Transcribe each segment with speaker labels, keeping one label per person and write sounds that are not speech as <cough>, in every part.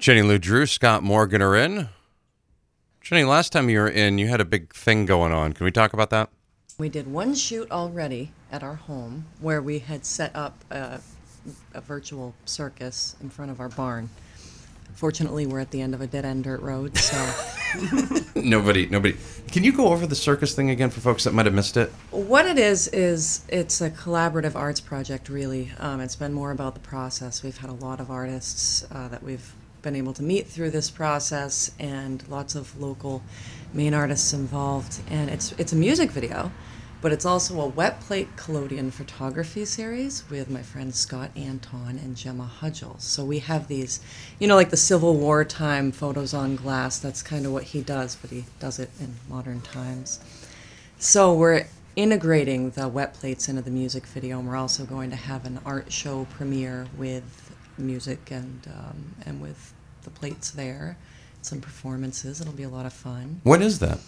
Speaker 1: Jenny Lou Drew, Scott Morgan are in. Jenny, last time you were in, you had a big thing going on. Can we talk about that?
Speaker 2: We did one shoot already at our home where we had set up a, a virtual circus in front of our barn. Fortunately, we're at the end of a dead end dirt road, so <laughs>
Speaker 1: Nobody, nobody. Can you go over the circus thing again for folks that might have missed it?
Speaker 2: what it is is it's a collaborative arts project. Really, um, it's been more about the process. We've had a lot of artists uh, that we've been able to meet through this process, and lots of local Maine artists involved. And it's it's a music video, but it's also a wet plate collodion photography series with my friends Scott Anton and Gemma Hudgel. So we have these, you know, like the Civil War time photos on glass. That's kind of what he does, but he does it in modern times. So we're integrating the wet plates into the music video, and we're also going to have an art show premiere with music and um, and with the plates there, some performances. It'll be a lot of fun.
Speaker 1: What is that?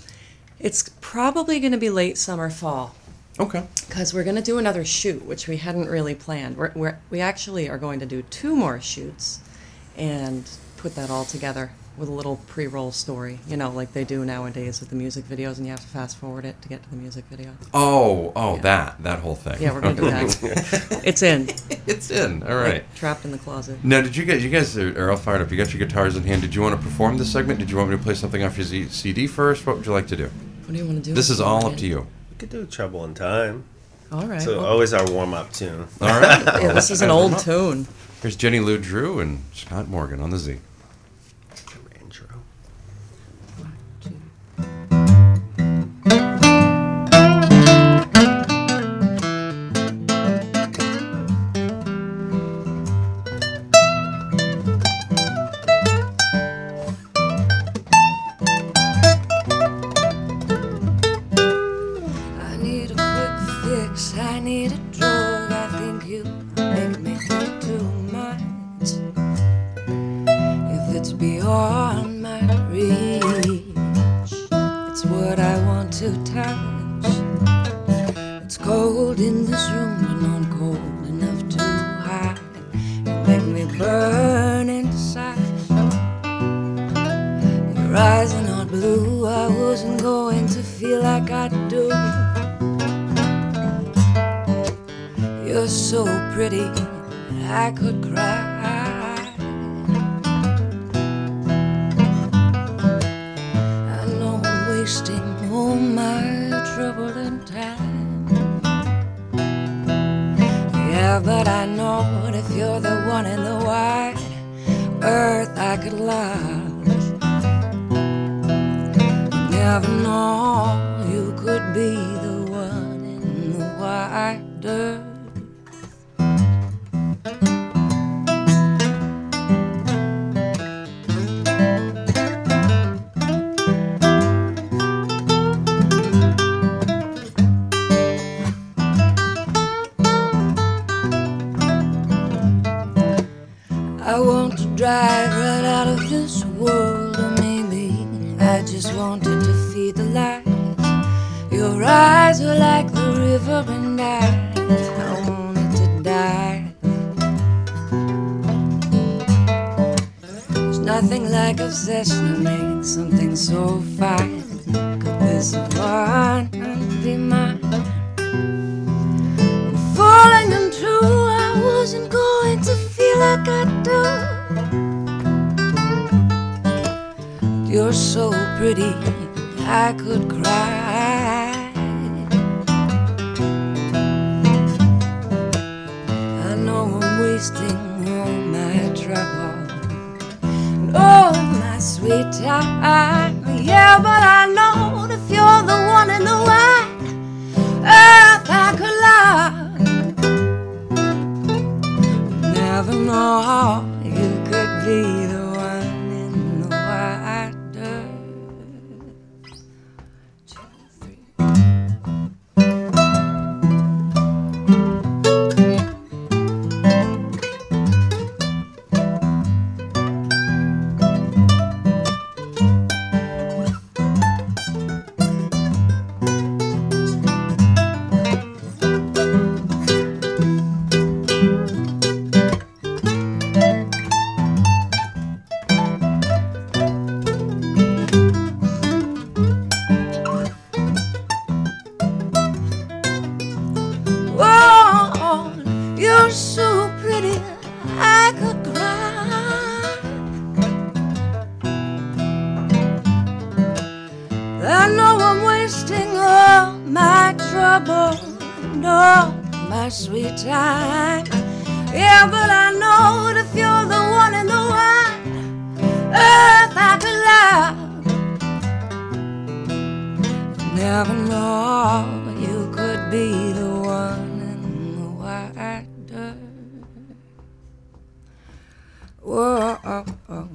Speaker 2: It's probably going to be late summer, fall,
Speaker 1: Okay.
Speaker 2: because we're going to do another shoot, which we hadn't really planned. We're, we're, we actually are going to do two more shoots and put that all together with a little pre-roll story, you know, like they do nowadays with the music videos, and you have to fast forward it to get to the music video.
Speaker 1: Oh, oh,
Speaker 2: Yeah.
Speaker 1: that, that whole thing.
Speaker 2: Yeah, we're going to do that. <laughs> it's in.
Speaker 1: It's in. All right.
Speaker 2: Like, trapped in the closet.
Speaker 1: Now, did you guys? You guys are, are all fired up. You got your guitars in hand. Did you want to perform this segment? Did you want me to play something off your Z- CD first? What would you like to do?
Speaker 2: What do you want to do?
Speaker 1: This is all up to you.
Speaker 3: We could do Trouble in Time.
Speaker 2: All right.
Speaker 3: So
Speaker 2: well,
Speaker 3: always our warm up tune.
Speaker 1: All right. <laughs>
Speaker 2: yeah, this is an old tune.
Speaker 1: Here's Jenny Lou Drew and Scott Morgan on the Z.
Speaker 4: pretty, I could cry. I know I'm wasting all my trouble and time. Yeah, but I know if you're the one in the wide earth I could love. Never know you could be drive right out of this world, or maybe I just wanted to feed the light. Your eyes were like the river, and I, I wanted to die. There's nothing like obsession to make something so fine. Could this one be mine? You're so pretty, I could cry. I know I'm wasting all my trouble. Oh, my sweet time. Yeah, but I know wasting all my trouble and all
Speaker 2: my sweet time. Yeah, but I know that you're the one in the one earth I could love. Never know you could be the one in the wider. Whoa. Oh, oh.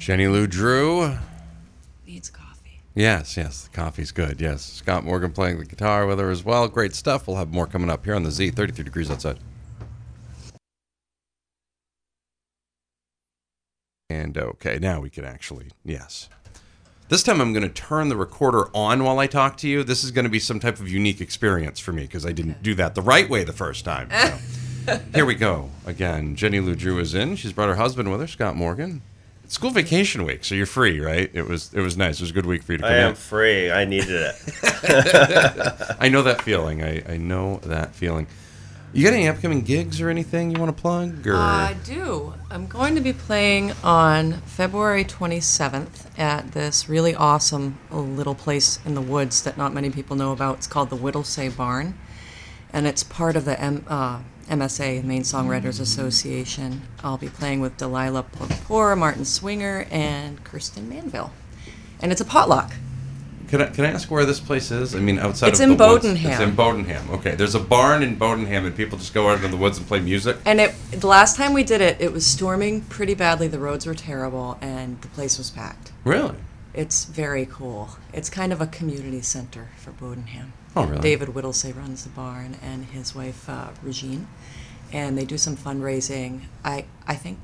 Speaker 1: Jenny Lou Drew.
Speaker 4: Needs coffee.
Speaker 1: Yes, yes, the coffee's good. Yes, Scott Morgan playing the guitar with her as well. Great stuff. We'll have more coming up here on the Z. 33 degrees outside. And okay, now we can actually, yes. This time I'm going to turn the recorder on while I talk to you. This is going to be some type of unique experience for me because I didn't do that the right way the first time. So. <laughs> Here we go. Again, Jenny Lou Drew is in. She's brought her husband with her, Scott Morgan. It's school vacation week, so you're free, right? It was it was nice. It was a good week for you to come
Speaker 3: I am
Speaker 1: in.
Speaker 3: free. I needed it. <laughs>
Speaker 1: I know that feeling. I, I know that feeling. You got any upcoming gigs or anything you want to plug? Or
Speaker 4: I do. I'm going to be playing on February 27th at this really awesome little place in the woods that not many people know about. It's called the Whittlesey Barn, and it's part of the M, uh, MSA, Maine Songwriters Association. I'll be playing with Delilah Poor, Martin Swinger, and Kirsten Manville. And it's a potluck.
Speaker 1: can I, can I ask where this place is? I mean, outside
Speaker 4: It's
Speaker 1: of
Speaker 4: in
Speaker 1: the woods.
Speaker 4: Bowdoinham.
Speaker 1: It's in Bowdoinham. Okay, there's a barn in Bowdoinham, and people just go out into the woods and play music.
Speaker 4: And it the last time we did it, it was storming pretty badly. The roads were terrible, and the place was packed.
Speaker 1: Really?
Speaker 4: It's very cool. It's kind of a community center for Bowdoinham.
Speaker 1: Oh, really?
Speaker 4: David Whittlesey runs the barn, and his wife uh, Regine, and they do some fundraising. I I think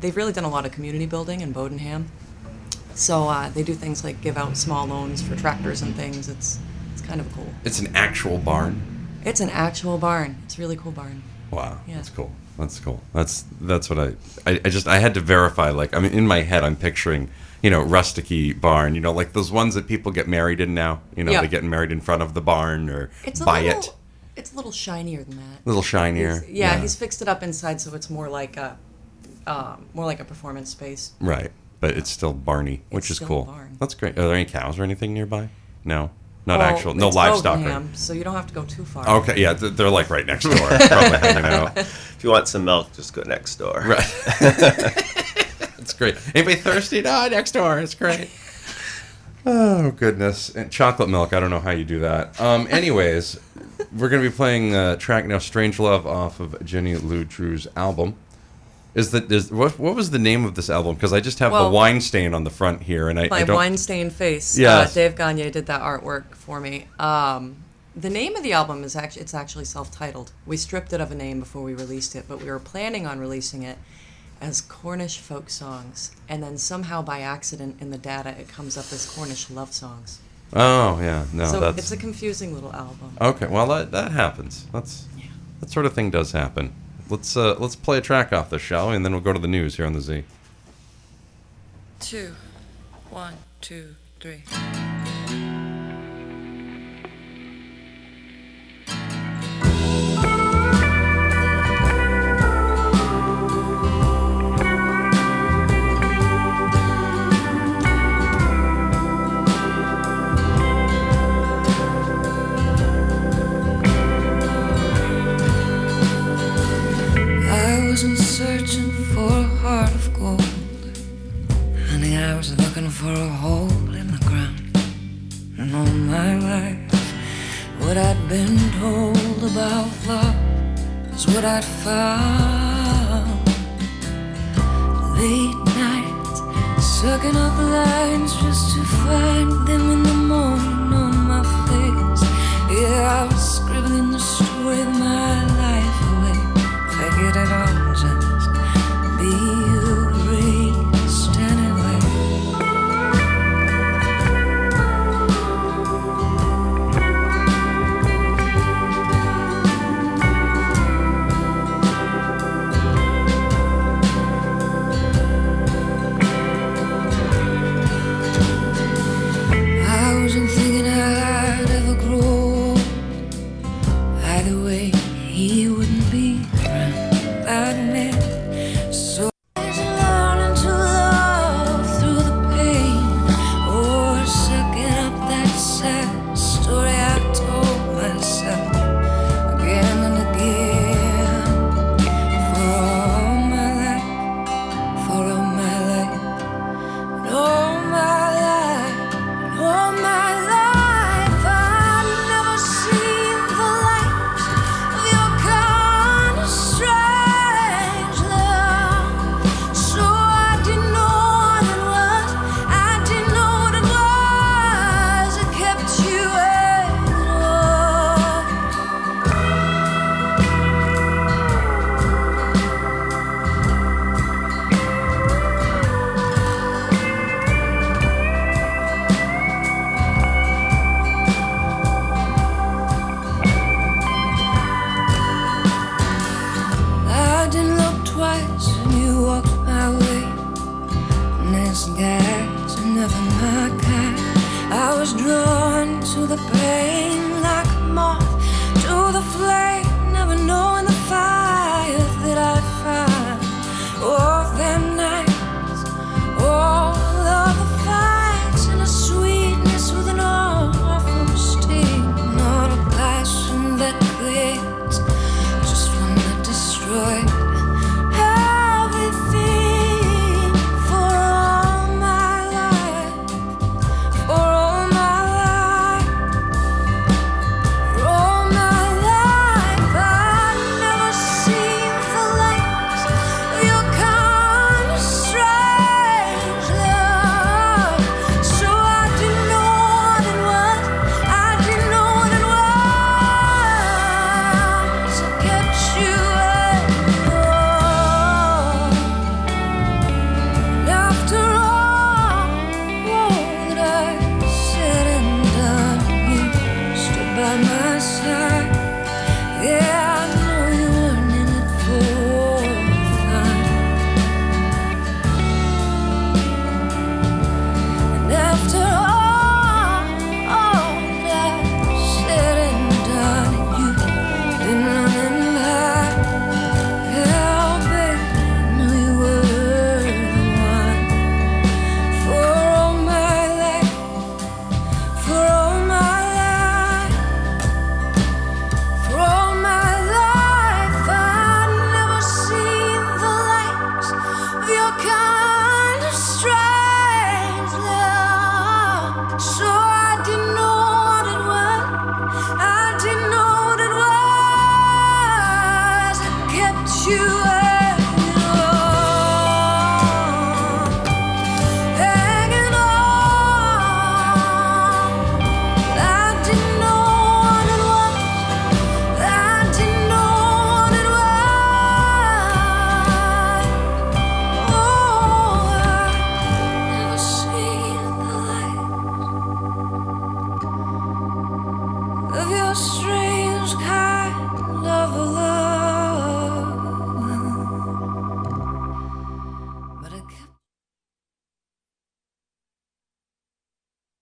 Speaker 4: they've really done a lot of community building in Bowdoinham. So uh, they do things like give out small loans for tractors and things. It's it's kind of cool.
Speaker 1: It's an actual barn.
Speaker 4: It's an actual barn. It's a really cool barn.
Speaker 1: Wow,
Speaker 4: Yeah.
Speaker 1: that's cool. That's cool. That's that's what I, I I just I had to verify. Like I mean, in my head, I'm picturing you know rusticy barn. You know, like those ones that people get married in now. You know,
Speaker 4: Yeah.
Speaker 1: they get married in front of the barn or
Speaker 4: It's a
Speaker 1: buy
Speaker 4: little,
Speaker 1: it.
Speaker 4: It's a little shinier than that.
Speaker 1: A little shinier.
Speaker 4: He's- yeah, he's fixed it up inside so it's more like a, um, more like a performance space.
Speaker 1: right, but it's still barny, which
Speaker 4: It's
Speaker 1: is
Speaker 4: still a
Speaker 1: cool.
Speaker 4: barn.
Speaker 1: That's great. Are there any cows or anything nearby? No, not
Speaker 4: Well,
Speaker 1: actual. No
Speaker 4: it's
Speaker 1: livestock. or-
Speaker 4: Oakenham, so you don't have to go too far.
Speaker 1: Okay, yeah, they're like right next <laughs> door, probably hanging out.
Speaker 3: if you want some milk, just go next door.
Speaker 1: Right. <laughs> It's great. Anybody thirsty? No, next door. It's great. Oh goodness! And chocolate milk. I don't know how you do that. Um. Anyways, we're gonna be playing uh, track now, "Strange Love" off of Jenny Lou Drew's album. Is that is what? What was the name of this album? Because I just have the wine stain on the front here, and I,
Speaker 4: My
Speaker 1: I don't.
Speaker 4: wine stained face.
Speaker 1: Yeah,
Speaker 4: Uh, Dave Gagne did that artwork for me. Um, the name of the album is actually it's actually self-titled. We stripped it of a name before we released it, but we were planning on releasing it as Cornish folk songs, and then somehow by accident in the data it comes up as Cornish love songs.
Speaker 1: Oh yeah, no,
Speaker 4: so
Speaker 1: that's
Speaker 4: it's a confusing little album.
Speaker 1: okay. Well, that that happens. That's that sort of thing does happen. Let's uh, let's play a track off this, shall we? And then we'll go to the news here on the Z.
Speaker 2: Two, one, two, three. Gold. Honey, I was looking for a hole in the ground. And all my life, what I'd been told about love is what I'd found. Late nights, sucking up lines just to find them in the morning on my face. Yeah, I was scribbling the story twice.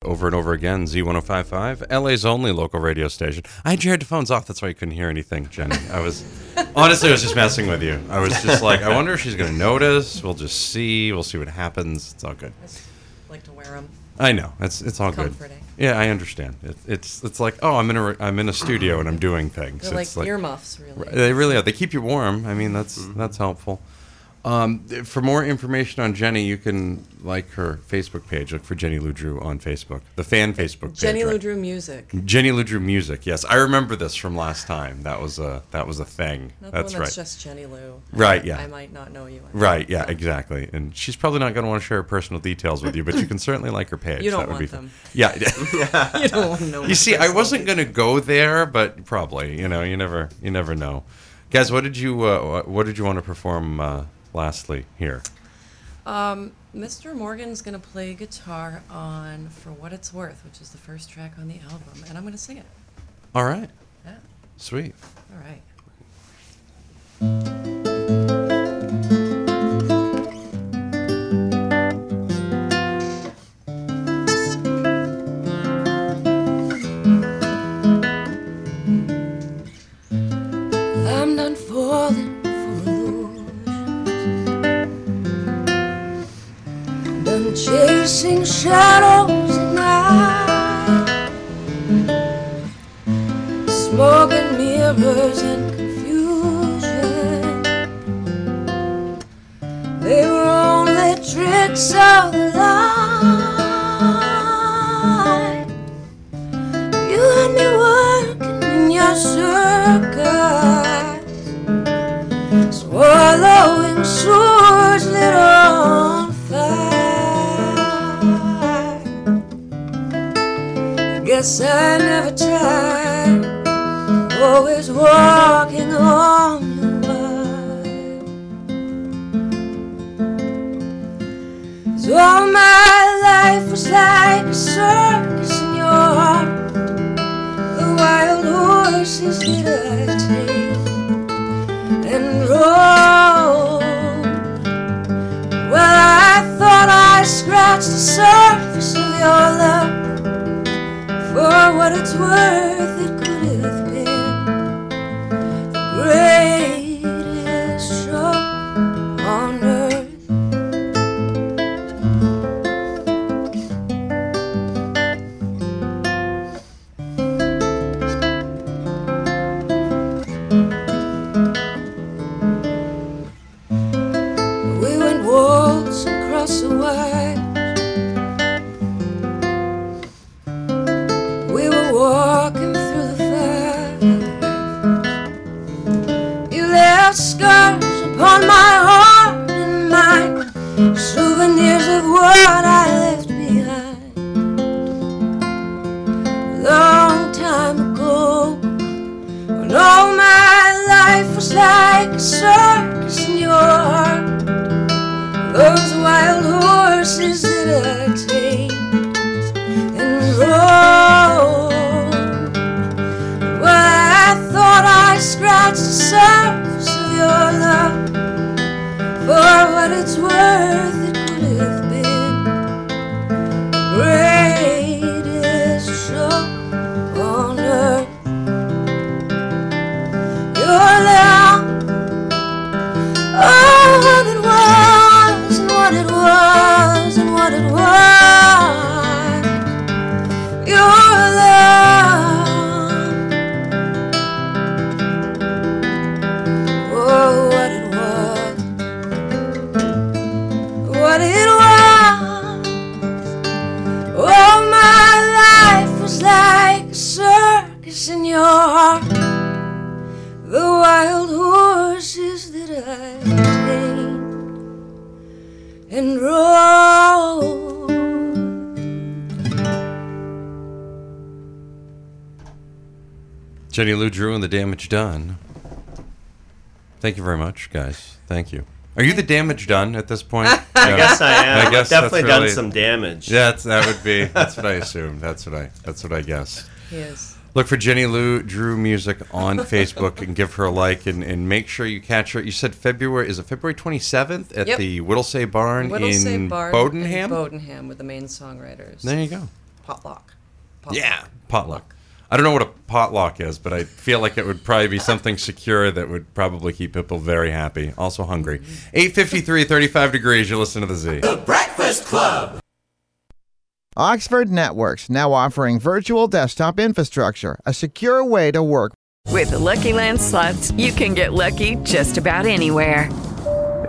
Speaker 1: Over and over again. Z1055, LA's only local radio station. I had your headphones off, that's why you couldn't hear anything, Jenny. I was honestly, I was just messing with you. I was just like, I wonder if she's going to notice. We'll just see. We'll see what happens. It's all good.
Speaker 4: I like to wear them.
Speaker 1: I know it's it's all
Speaker 4: Comforting.
Speaker 1: good. Yeah, I understand. It, it's it's like oh, I'm in a I'm in a studio and I'm doing things.
Speaker 4: They're like,
Speaker 1: it's
Speaker 4: earmuffs, really.
Speaker 1: They really are. They keep you warm. I mean, that's mm-hmm. that's helpful. Um, for more information on Jenny, you can like her Facebook page. Look for Jenny Lou Drew on Facebook, the fan Facebook page.
Speaker 4: Jenny Lou
Speaker 1: right?
Speaker 4: Drew music.
Speaker 1: Jenny Lou Drew music. Yes, I remember this from last time. That was a that was a thing.
Speaker 4: Not
Speaker 1: that's
Speaker 4: the one
Speaker 1: right.
Speaker 4: that's just Jenny Lou.
Speaker 1: Right, yeah.
Speaker 4: I might not know you.
Speaker 1: Right, yeah, exactly. And she's probably not going to want to share her personal details with you, but you can certainly like her <laughs> page.
Speaker 4: You don't
Speaker 1: that would
Speaker 4: want
Speaker 1: be
Speaker 4: them.
Speaker 1: fun. Yeah. <laughs> <laughs>
Speaker 4: You don't want to know.
Speaker 1: you see, I wasn't going to go there, but probably, you know, you never you never know. Guys, what did you uh, what did you want to perform uh, lastly here?
Speaker 4: Um, Mr. Morgan's gonna play guitar on "For What It's Worth," which is the first track on the album, and I'm gonna sing it.
Speaker 1: All right.
Speaker 4: Yeah.
Speaker 1: Sweet.
Speaker 4: All right.
Speaker 2: Guess I never tried, always walking on your mind. 'Cause all my life was like a circus in your heart. The wild horses that I take and rode. Well, I thought I scratched the surface of your love for what it's worth,
Speaker 1: Jenny Lou Drew and the damage done. Thank you very much, guys. Thank you. Are you the damage done at this point? <laughs>
Speaker 3: I guess I am.
Speaker 1: I guess
Speaker 3: I've definitely
Speaker 1: that's
Speaker 3: done some damage.
Speaker 1: Yeah, that's, that would be. <laughs> That's what I assumed. That's what I. That's what I guessed.
Speaker 4: Yes.
Speaker 1: Look for Jenny Lou Drew Music on <laughs> Facebook and give her a like and, and make sure you catch her. You said February is it February twenty seventh at
Speaker 4: Yep.
Speaker 1: the Whittlesey Barn
Speaker 4: Whittlesey
Speaker 1: in
Speaker 4: Barn
Speaker 1: Bowdoinham.
Speaker 4: in Bowdoinham with the Maine songwriters.
Speaker 1: there you go.
Speaker 4: Potluck.
Speaker 1: Yeah, potluck. I don't know what a potluck is, but I feel like it would probably be something secure that would probably keep people very happy. Also hungry. 853, 35 degrees. You listen to the Z.
Speaker 5: The Breakfast Club.
Speaker 6: Oxford Networks now offering virtual desktop infrastructure, a secure way to work.
Speaker 7: With the Lucky Land slots, you can get lucky just about anywhere.